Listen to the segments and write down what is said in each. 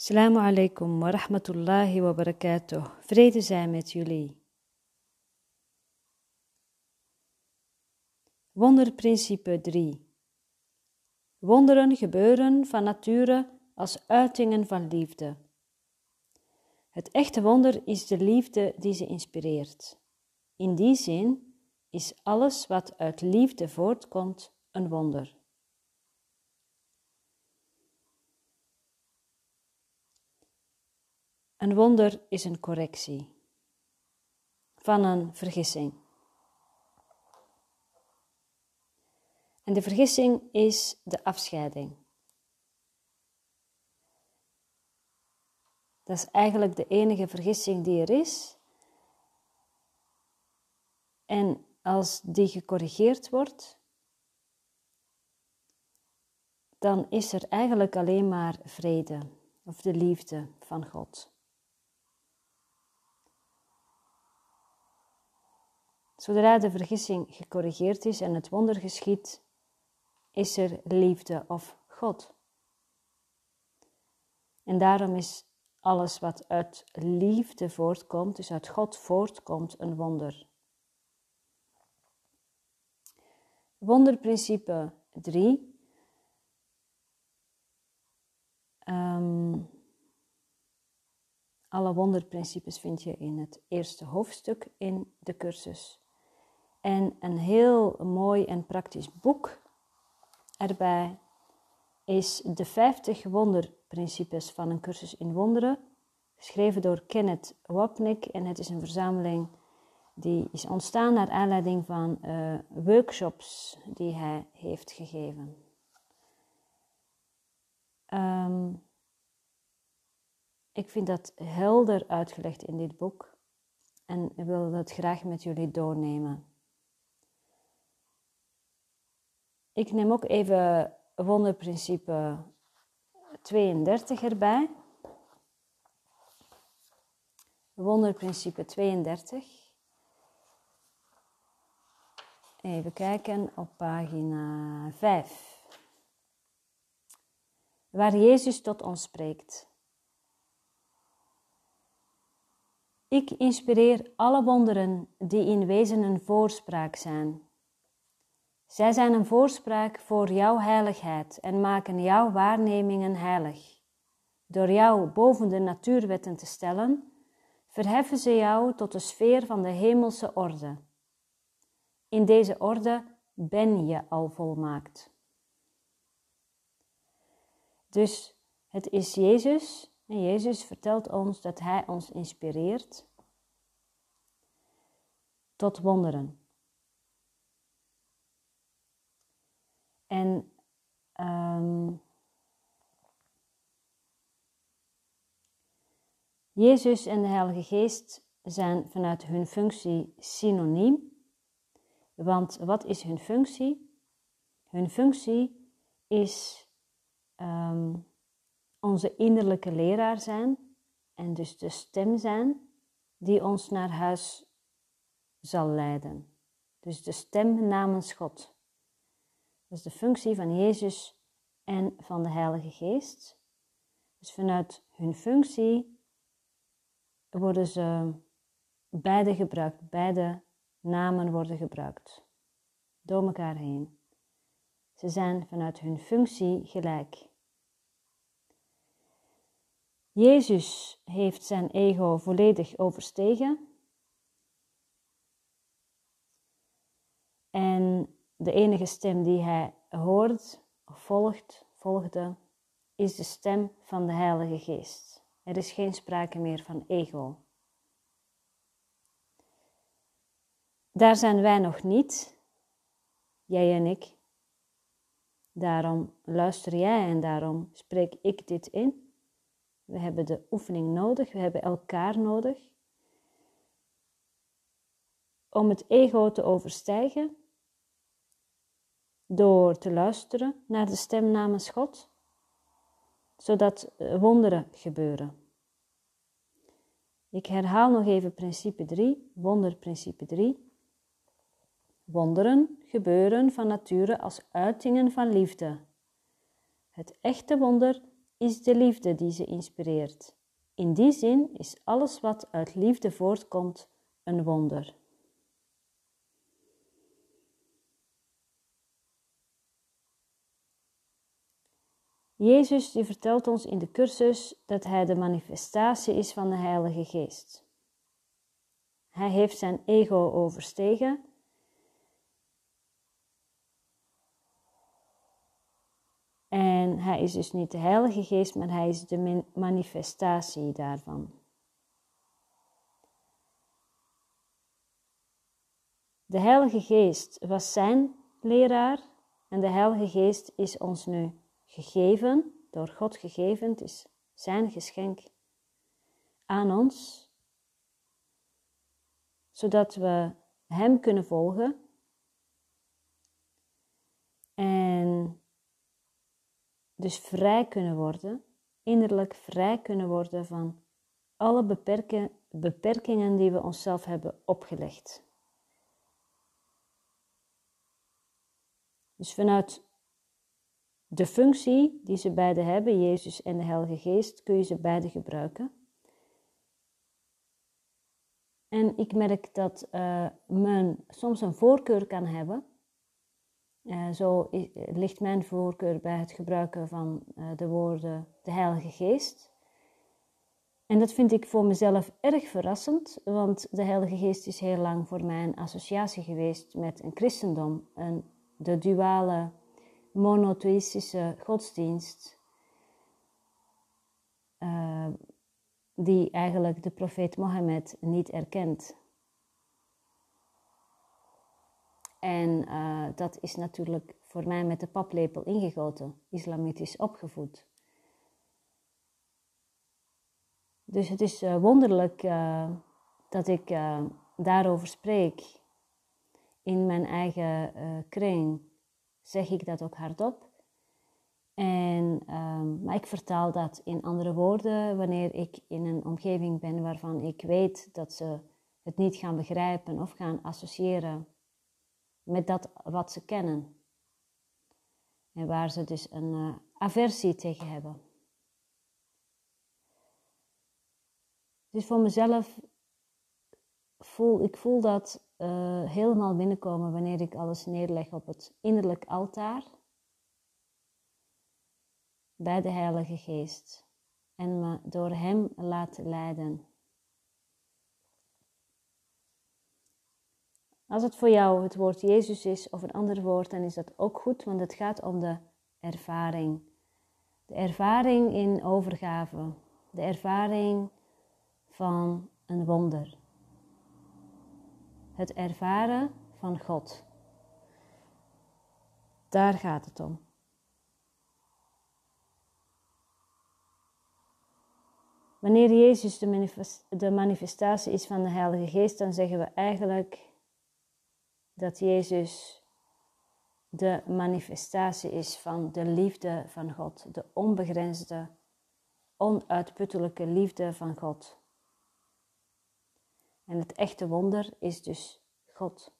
Assalamu alaikum wa rahmatullahi wa barakatuh. Vrede zijn met jullie. Wonderprincipe 3. Wonderen gebeuren van nature als uitingen van liefde. Het echte wonder is de liefde die ze inspireert. In die zin is alles wat uit liefde voortkomt een wonder. Een wonder is een correctie van een vergissing. En de vergissing is de afscheiding. Dat is eigenlijk de enige vergissing die er is. En als die gecorrigeerd wordt, dan is er eigenlijk alleen maar vrede of de liefde van God. Zodra de vergissing gecorrigeerd is en het wonder geschiet, is er liefde of God. En daarom is alles wat uit liefde voortkomt, dus uit God voortkomt, een wonder. Wonderprincipe 3. Um, ehm, alle wonderprincipes vind je in het eerste hoofdstuk in de cursus. En een heel mooi en praktisch boek erbij is de 50 wonderprincipes van een cursus in wonderen, geschreven door Kenneth Wapnick. En het is een verzameling die is ontstaan naar aanleiding van uh, workshops die hij heeft gegeven. Um, ik vind dat helder uitgelegd in dit boek en wil dat graag met jullie doornemen. Ik neem ook even wonderprincipe 32 erbij. Wonderprincipe 32. Even kijken op pagina 5. Waar Jezus tot ons spreekt. Ik inspireer alle wonderen die in wezen een voorspraak zijn zij zijn een voorspraak voor jouw heiligheid en maken jouw waarnemingen heilig. Door jou boven de natuurwetten te stellen, verheffen ze jou tot de sfeer van de hemelse orde. In deze orde ben je al volmaakt. Dus het is Jezus, en Jezus vertelt ons dat Hij ons inspireert tot wonderen. En um, Jezus en de Heilige Geest zijn vanuit hun functie synoniem. Want wat is hun functie? Hun functie is um, onze innerlijke leraar zijn en dus de stem zijn die ons naar huis zal leiden. Dus de stem namens God. Dat is de functie van Jezus en van de Heilige Geest. Dus vanuit hun functie worden ze beide gebruikt, beide namen worden gebruikt. Door elkaar heen. Ze zijn vanuit hun functie gelijk. Jezus heeft zijn ego volledig overstegen. En de enige stem die hij hoort of volgt, volgde, is de stem van de Heilige Geest. Er is geen sprake meer van ego. Daar zijn wij nog niet, jij en ik. Daarom luister jij en daarom spreek ik dit in. We hebben de oefening nodig, we hebben elkaar nodig. Om het ego te overstijgen door te luisteren naar de stem namens God, zodat eh, wonderen gebeuren. Ik herhaal nog even principe 3, wonderprincipe 3. Wonderen gebeuren van nature als uitingen van liefde. Het echte wonder is de liefde die ze inspireert. In die zin is alles wat uit liefde voortkomt een wonder. Jezus die vertelt ons in de cursus dat Hij de manifestatie is van de Heilige Geest. Hij heeft zijn ego overstegen. En hij is dus niet de Heilige Geest, maar hij is de manifestatie daarvan. De Heilige Geest was zijn leraar en de Heilige Geest is ons nu gegeven, door God gegeven, het is zijn geschenk aan ons zodat we Hem kunnen volgen. En dus vrij kunnen worden, innerlijk vrij kunnen worden van alle beperkingen die we onszelf hebben opgelegd. Dus vanuit de functie die ze beide hebben, Jezus en de Heilige Geest, kun je ze beide gebruiken. En ik merk dat uh, men soms een voorkeur kan hebben. Uh, zo ligt mijn voorkeur bij het gebruiken van uh, de woorden de Heilige Geest. En dat vind ik voor mezelf erg verrassend, want de Heilige Geest is heel lang voor mij een associatie geweest met een christendom, een, de duale monotheïstische godsdienst die eigenlijk de profeet Mohammed niet erkent. En uh, dat is natuurlijk voor mij met de paplepel ingegoten, islamitisch opgevoed. Dus het is uh, wonderlijk dat ik daarover spreek. In mijn eigen kring zeg ik dat ook hardop. En, um, maar ik vertaal dat in andere woorden wanneer ik in een omgeving ben waarvan ik weet dat ze het niet gaan begrijpen of gaan associëren met dat wat ze kennen. En waar ze dus een uh, aversie tegen hebben. Dus voor mezelf voel ik voel dat uh, helemaal binnenkomen wanneer ik alles neerleg op het innerlijk altaar bij de Heilige Geest en me door Hem laten leiden. Als het voor jou het woord Jezus is of een ander woord, dan is dat ook goed, want het gaat om de ervaring. De ervaring in overgave, de ervaring van een wonder. Het ervaren van God. Daar gaat het om. Wanneer Jezus de, manifestatie is van de Heilige Geest, dan zeggen we eigenlijk dat Jezus de manifestatie is van de liefde van God, de onbegrensde, onuitputtelijke liefde van God. En het echte wonder is dus God.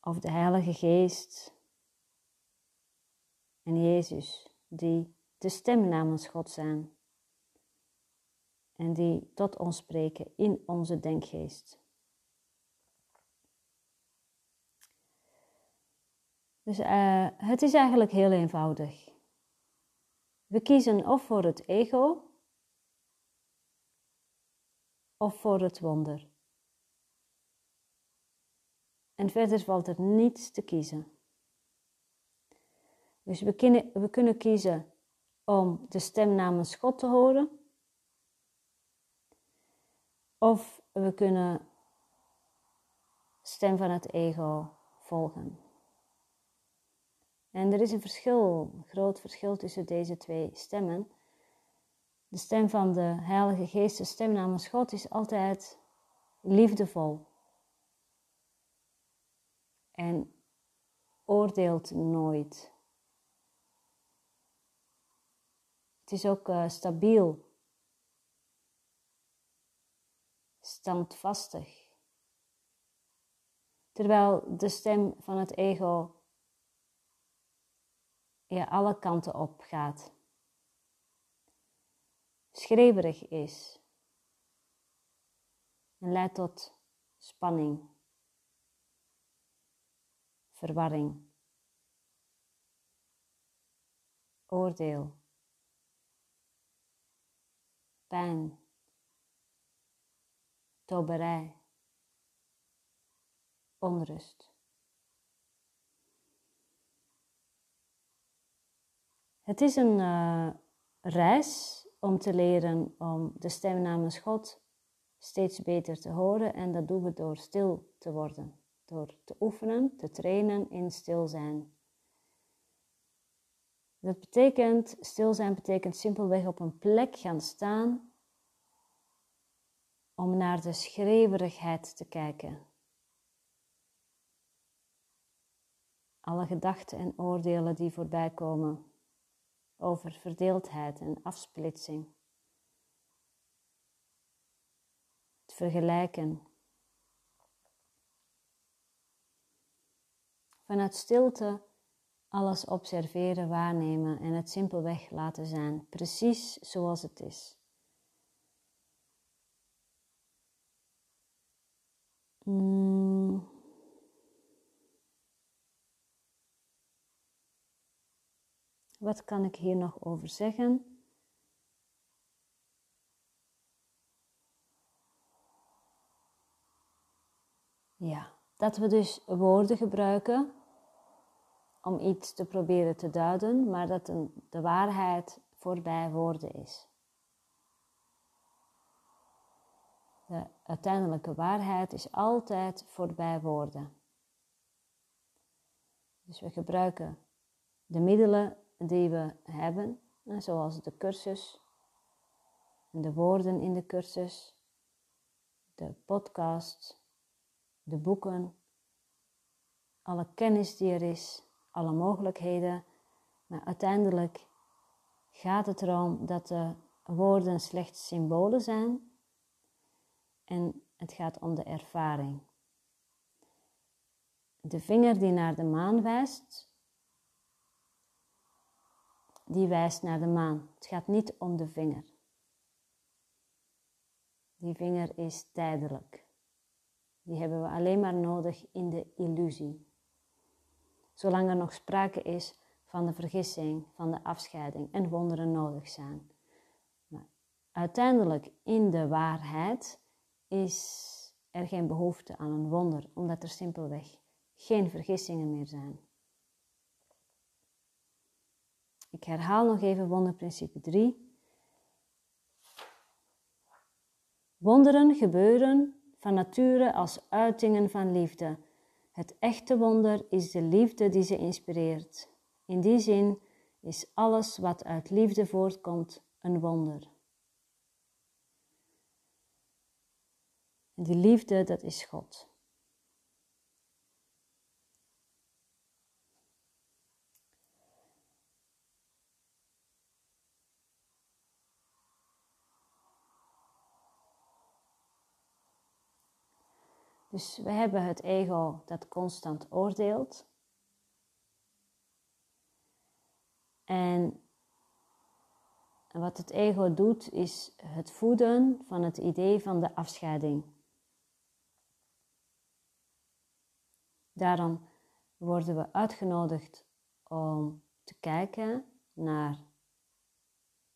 Of de Heilige Geest en Jezus, die de stem namens God zijn en die tot ons spreken in onze denkgeest. Dus uh, het is eigenlijk heel eenvoudig. We kiezen of voor het ego of voor het wonder. En verder valt er niets te kiezen. Dus we kunnen, we kunnen kiezen om de stem namens God te horen. Of we kunnen stem van het ego volgen. En er is een verschil, een groot verschil tussen deze twee stemmen. De stem van de Heilige Geest, de stem namens God, is altijd liefdevol. En oordeelt nooit. Het is ook uh, stabiel, standvastig. Terwijl de stem van het ego ja, alle kanten op gaat. Schreeuwerig is. En leidt tot spanning, verwarring, oordeel, pijn, toberij, onrust. Het is een uh, reis om te leren om de stem namens God steeds beter te horen en dat doen we door stil te worden, door te oefenen, te trainen in stil zijn. Dat betekent, stil zijn betekent simpelweg op een plek gaan staan om naar de schreeuwerigheid te kijken. Alle gedachten en oordelen die voorbij komen over verdeeldheid en afsplitsing. Het vergelijken. Vanuit stilte alles observeren, waarnemen en het simpelweg laten zijn, precies zoals het is. Mm. Wat kan ik hier nog over zeggen? Ja, dat we dus woorden gebruiken om iets te proberen te duiden, maar dat de waarheid voorbij woorden is. De uiteindelijke waarheid is altijd voorbij woorden. Dus we gebruiken de middelen die we hebben, zoals de cursus, de woorden in de cursus, de podcast, de boeken, alle kennis die er is, alle mogelijkheden. Maar uiteindelijk gaat het erom dat de woorden slechts symbolen zijn en het gaat om de ervaring. De vinger die naar de maan wijst, die wijst naar de maan. Het gaat niet om de vinger. Die vinger is tijdelijk. Die hebben we alleen maar nodig in de illusie. Zolang er nog sprake is van de vergissing, van de afscheiding en wonderen nodig zijn. Maar uiteindelijk in de waarheid is er geen behoefte aan een wonder, omdat er simpelweg geen vergissingen meer zijn. Ik herhaal nog even wonderprincipe 3. Wonderen gebeuren van nature als uitingen van liefde. Het echte wonder is de liefde die ze inspireert. In die zin is alles wat uit liefde voortkomt een wonder. En die liefde, dat is God. Dus we hebben het ego dat constant oordeelt. En wat het ego doet, is het voeden van het idee van de afscheiding. Daarom worden we uitgenodigd om te kijken naar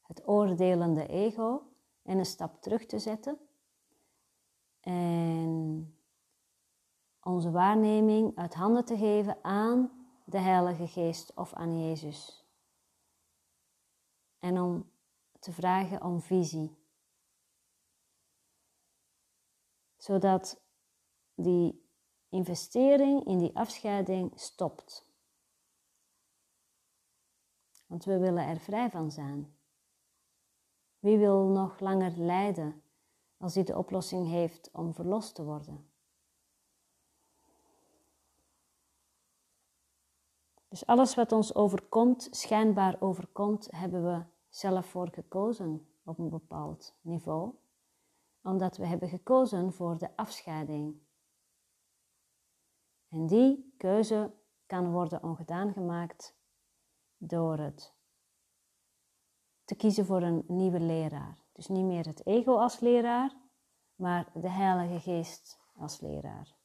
het oordelende ego en een stap terug te zetten. En onze waarneming uit handen te geven aan de Heilige Geest of aan Jezus. En om te vragen om visie. Zodat die investering in die afscheiding stopt. Want we willen er vrij van zijn. Wie wil nog langer lijden als hij de oplossing heeft om verlost te worden? Dus alles wat ons overkomt, schijnbaar overkomt, hebben we zelf voor gekozen op een bepaald niveau, omdat we hebben gekozen voor de afscheiding. En die keuze kan worden ongedaan gemaakt door het te kiezen voor een nieuwe leraar. Dus niet meer het ego als leraar, maar de Heilige Geest als leraar,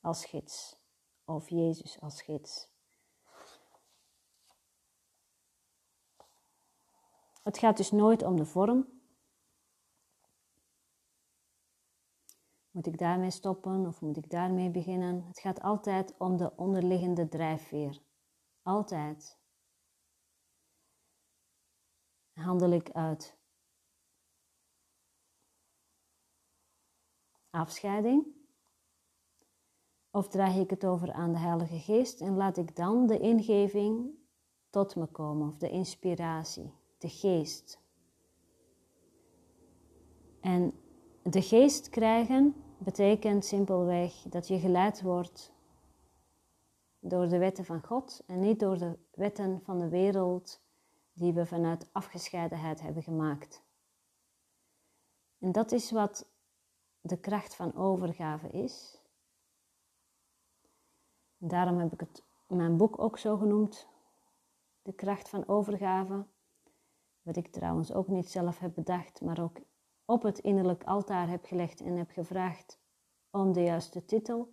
als gids, of Jezus als gids. Het gaat dus nooit om de vorm. Moet ik daarmee stoppen of moet ik daarmee beginnen? Het gaat altijd om de onderliggende drijfveer. Altijd. Handel ik uit afscheiding? Of draag ik het over aan de Heilige Geest en laat ik dan de ingeving tot me komen, of de inspiratie, de geest? En de geest krijgen betekent simpelweg dat je geleid wordt door de wetten van God en niet door de wetten van de wereld die we vanuit afgescheidenheid hebben gemaakt. En dat is wat de kracht van overgave is. Daarom heb ik het mijn boek ook zo genoemd, De kracht van overgave. Wat ik trouwens ook niet zelf heb bedacht, maar ook op het innerlijk altaar heb gelegd en heb gevraagd om de juiste titel.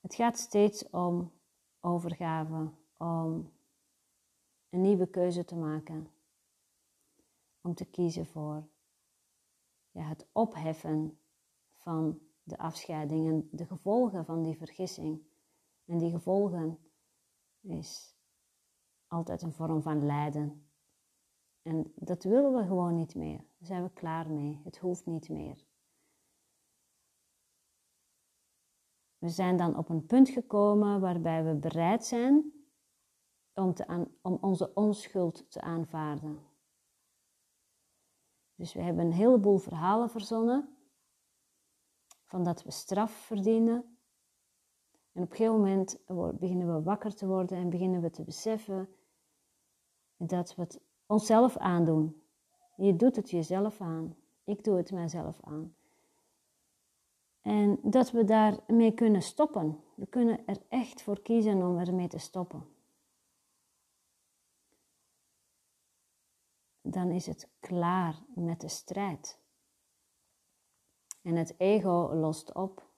Het gaat steeds om overgave, om een nieuwe keuze te maken. Om te kiezen voor ja, het opheffen van de afscheiding en de gevolgen van die vergissing. En die gevolgen is altijd een vorm van lijden. En dat willen we gewoon niet meer. Daar zijn we klaar mee. Het hoeft niet meer. We zijn dan op een punt gekomen waarbij we bereid zijn om, te aan, om onze onschuld te aanvaarden. Dus we hebben een heleboel verhalen verzonnen van dat we straf verdienen. En op een gegeven moment beginnen we wakker te worden en beginnen we te beseffen dat we het onszelf aandoen. Je doet het jezelf aan. Ik doe het mijzelf aan. En dat we daarmee kunnen stoppen. We kunnen er echt voor kiezen om ermee te stoppen. Dan is het klaar met de strijd. En het ego lost op.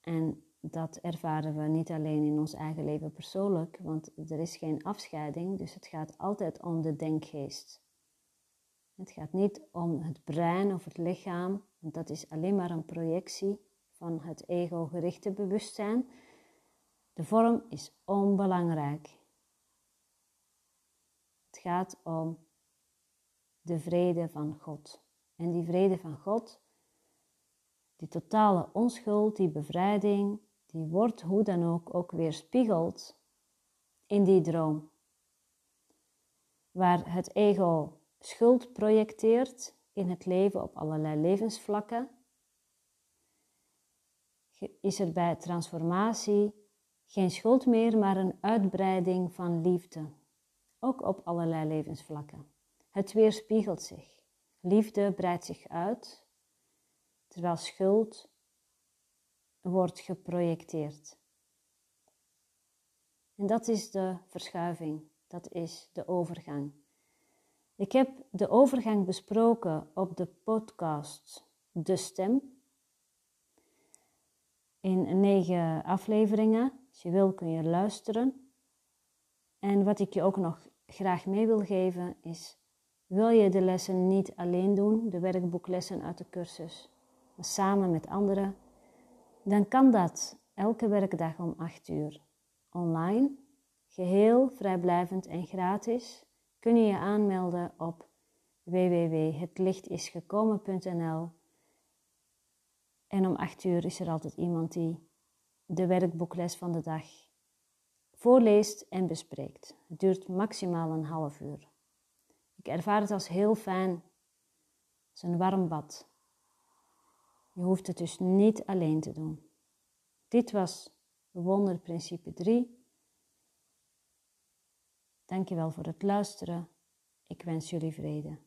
En dat ervaren we niet alleen in ons eigen leven persoonlijk, want er is geen afscheiding, dus het gaat altijd om de denkgeest. Het gaat niet om het brein of het lichaam, want dat is alleen maar een projectie van het ego-gerichte bewustzijn. De vorm is onbelangrijk. Het gaat om de vrede van God. En die vrede van God, die totale onschuld, die bevrijding, die wordt hoe dan ook ook weer spiegeld in die droom. Waar het ego schuld projecteert in het leven op allerlei levensvlakken, is er bij transformatie geen schuld meer, maar een uitbreiding van liefde, ook op allerlei levensvlakken. Het weerspiegelt zich. Liefde breidt zich uit, terwijl schuld wordt geprojecteerd. En dat is de verschuiving, dat is de overgang. Ik heb de overgang besproken op de podcast De Stem. In negen afleveringen. Als je wil kun je luisteren. En wat ik je ook nog graag mee wil geven is: wil je de lessen niet alleen doen, de werkboeklessen uit de cursus, maar samen met anderen, dan kan dat elke werkdag om 8 uur online, geheel vrijblijvend en gratis kun je je aanmelden op www.hetlichtisgekomen.nl. En om 8 uur is er altijd iemand die de werkboekles van de dag voorleest en bespreekt. Het duurt maximaal een half uur. Ik ervaar het als heel fijn, als een warm bad. Je hoeft het dus niet alleen te doen. Dit was Wonderprincipe 3. Dankjewel voor het luisteren. Ik wens jullie vrede.